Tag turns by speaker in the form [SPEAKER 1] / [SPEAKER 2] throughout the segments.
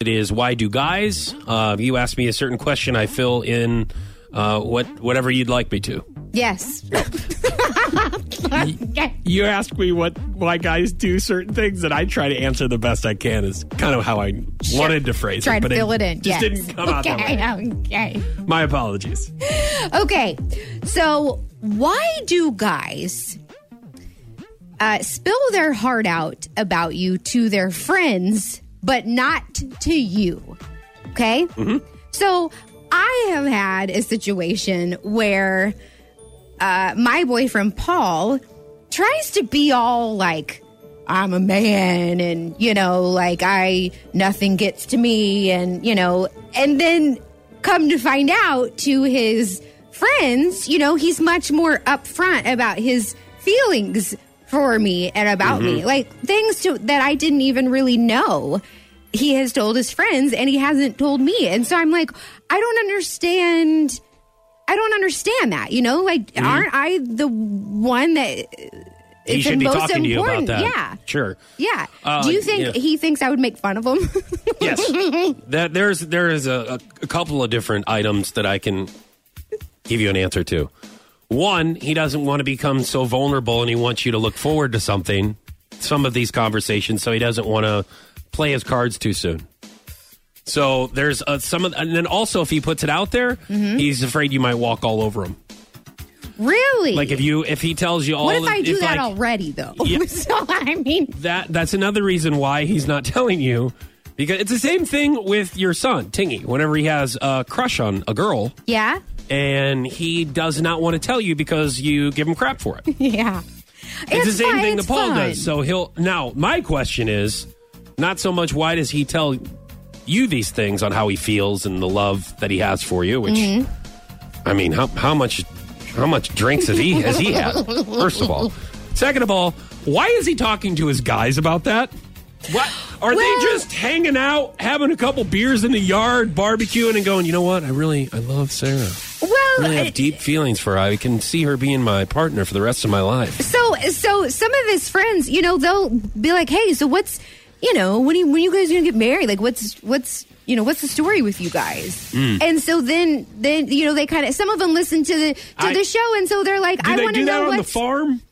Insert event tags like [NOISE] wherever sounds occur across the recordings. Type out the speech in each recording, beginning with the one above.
[SPEAKER 1] It is why do guys? Uh, you ask me a certain question, I fill in uh, what whatever you'd like me to.
[SPEAKER 2] Yes. [LAUGHS]
[SPEAKER 1] You ask me what why guys do certain things, and I try to answer the best I can. Is kind of how I wanted to phrase
[SPEAKER 2] Try
[SPEAKER 1] it,
[SPEAKER 2] to
[SPEAKER 1] but
[SPEAKER 2] fill it, in.
[SPEAKER 1] Just
[SPEAKER 2] yes.
[SPEAKER 1] didn't come out that way.
[SPEAKER 2] okay, okay.
[SPEAKER 1] My apologies.
[SPEAKER 2] Okay. So, why do guys uh, spill their heart out about you to their friends, but not to you? Okay. So, I have had a situation where uh, my boyfriend Paul tries to be all like, I'm a man and, you know, like I, nothing gets to me and, you know, and then come to find out to his friends, you know, he's much more upfront about his feelings for me and about me. Like things to, that I didn't even really know. He has told his friends and he hasn't told me. And so I'm like, I don't understand. I don't understand that, you know? Like, aren't I the one that
[SPEAKER 1] He
[SPEAKER 2] is
[SPEAKER 1] should
[SPEAKER 2] the
[SPEAKER 1] be
[SPEAKER 2] most
[SPEAKER 1] talking to you about
[SPEAKER 2] important?
[SPEAKER 1] that.
[SPEAKER 2] Yeah.
[SPEAKER 1] Sure.
[SPEAKER 2] Yeah.
[SPEAKER 1] Uh,
[SPEAKER 2] Do you think
[SPEAKER 1] yeah.
[SPEAKER 2] he thinks I would make fun of him? [LAUGHS]
[SPEAKER 1] Yes. that there's there is a, a couple of different items that I can give you an answer to. One, he doesn't want to become so vulnerable and he wants you to look forward to something, some of these conversations, so he doesn't want to play his cards too soon. So there's uh, some of, and then also if he puts it out there,
[SPEAKER 2] Mm-hmm.
[SPEAKER 1] he's afraid you might walk all over him.
[SPEAKER 2] really?
[SPEAKER 1] Like if you if he tells you all,
[SPEAKER 2] what if I do that
[SPEAKER 1] like,
[SPEAKER 2] already, though? [LAUGHS]
[SPEAKER 1] Yeah.
[SPEAKER 2] so, I mean,
[SPEAKER 1] that that's another reason why he's not [LAUGHS] telling you because it's the same thing with your son Tingy. Whenever he has a crush on a girl
[SPEAKER 2] yeah.
[SPEAKER 1] And he does not want to tell you because you give him crap for it. [LAUGHS]
[SPEAKER 2] Yeah.
[SPEAKER 1] It's, the same
[SPEAKER 2] fun,
[SPEAKER 1] thing
[SPEAKER 2] it's
[SPEAKER 1] that Paul
[SPEAKER 2] fun.
[SPEAKER 1] does. So he'll now. My question is not so much why does he tell you these things on how he feels and the love that he has for you. Which
[SPEAKER 2] Mm-hmm.
[SPEAKER 1] I mean, how how much how much drinks has he has he had? First of all, second of all, why is he talking to his guys about that? What are
[SPEAKER 2] Well-
[SPEAKER 1] they just hanging out, having a couple beers in the yard, barbecuing, and going? You know what? I really I love Sarah.
[SPEAKER 2] Well,
[SPEAKER 1] I really have deep feelings for her. I can see her being my partner for the rest of my life.
[SPEAKER 2] so so some of his friends, you know, they'll be like, "Hey, so what's, you know, when you when you guys gonna get married? Like, what's what's you know what's the story with you guys?"
[SPEAKER 1] Hmm.
[SPEAKER 2] And so then then you know they kind of some of them listen to the to
[SPEAKER 1] I-
[SPEAKER 2] the show, and so they're like,
[SPEAKER 1] Do
[SPEAKER 2] "I
[SPEAKER 1] they
[SPEAKER 2] want to
[SPEAKER 1] do that
[SPEAKER 2] know
[SPEAKER 1] on the
[SPEAKER 2] what's."
[SPEAKER 1] farm?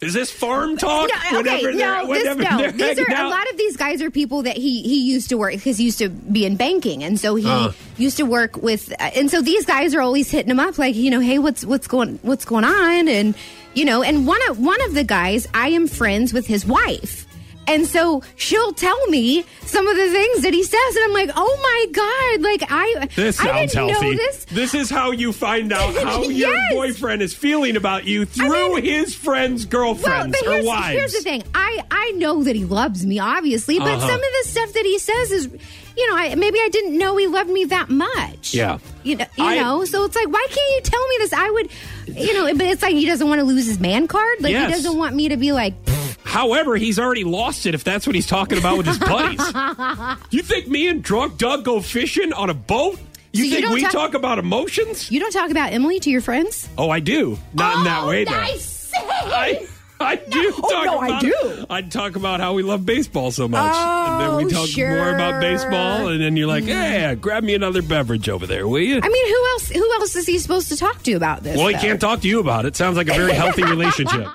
[SPEAKER 1] Is this farm talk?
[SPEAKER 2] No, okay,
[SPEAKER 1] Whenever
[SPEAKER 2] no, this, no. These are
[SPEAKER 1] hanging
[SPEAKER 2] a lot of these guys are people that he he used to work because he used to be in banking, and so he
[SPEAKER 1] Uh.
[SPEAKER 2] used to work with, uh, and so these guys are always hitting him up like, you know, hey, what's what's going what's going on, and you know, and one of one of the guys, I am friends with his wife. And so she'll tell me some of the things that he says, and I'm like, "Oh my god!" Like I,
[SPEAKER 1] This
[SPEAKER 2] I
[SPEAKER 1] sounds
[SPEAKER 2] didn't
[SPEAKER 1] healthy.
[SPEAKER 2] know this.
[SPEAKER 1] This is how you find out [LAUGHS] how your boyfriend is feeling about you through
[SPEAKER 2] mean-
[SPEAKER 1] his friends' girlfriends
[SPEAKER 2] well,
[SPEAKER 1] or wives.
[SPEAKER 2] here's the thing. I I know that he loves me, obviously, but
[SPEAKER 1] Uh-huh.
[SPEAKER 2] some of the stuff that he says is, you know, I, maybe I didn't know he loved me that much.
[SPEAKER 1] Yeah.
[SPEAKER 2] You know, you
[SPEAKER 1] I-
[SPEAKER 2] know, so it's like, why can't you tell me this? I would, you know, but it's like he doesn't want to lose his man card. Like
[SPEAKER 1] Yes.
[SPEAKER 2] he doesn't want me to be like,
[SPEAKER 1] However, he's already lost it if that's what he's talking about with his buddies. [LAUGHS] you think me and drunk Doug go fishing on a boat? You
[SPEAKER 2] So
[SPEAKER 1] think
[SPEAKER 2] don't
[SPEAKER 1] we
[SPEAKER 2] talk-
[SPEAKER 1] talk about emotions?
[SPEAKER 2] you don't talk about Emily to your friends.
[SPEAKER 1] Oh, I do. Not in that
[SPEAKER 2] Oh,
[SPEAKER 1] way, though.
[SPEAKER 2] nice.
[SPEAKER 1] I, I do
[SPEAKER 2] Oh,
[SPEAKER 1] talk
[SPEAKER 2] no, I do.
[SPEAKER 1] I'd talk about how we love baseball so much. and then we
[SPEAKER 2] Oh,
[SPEAKER 1] talk more about baseball and then you're like, mm. "Yeah, grab me another beverage over there, will you?"
[SPEAKER 2] I mean, who else? Who else is he supposed to talk to about this?
[SPEAKER 1] well, he can't talk to you about it. Sounds like a very healthy [LAUGHS] relationship.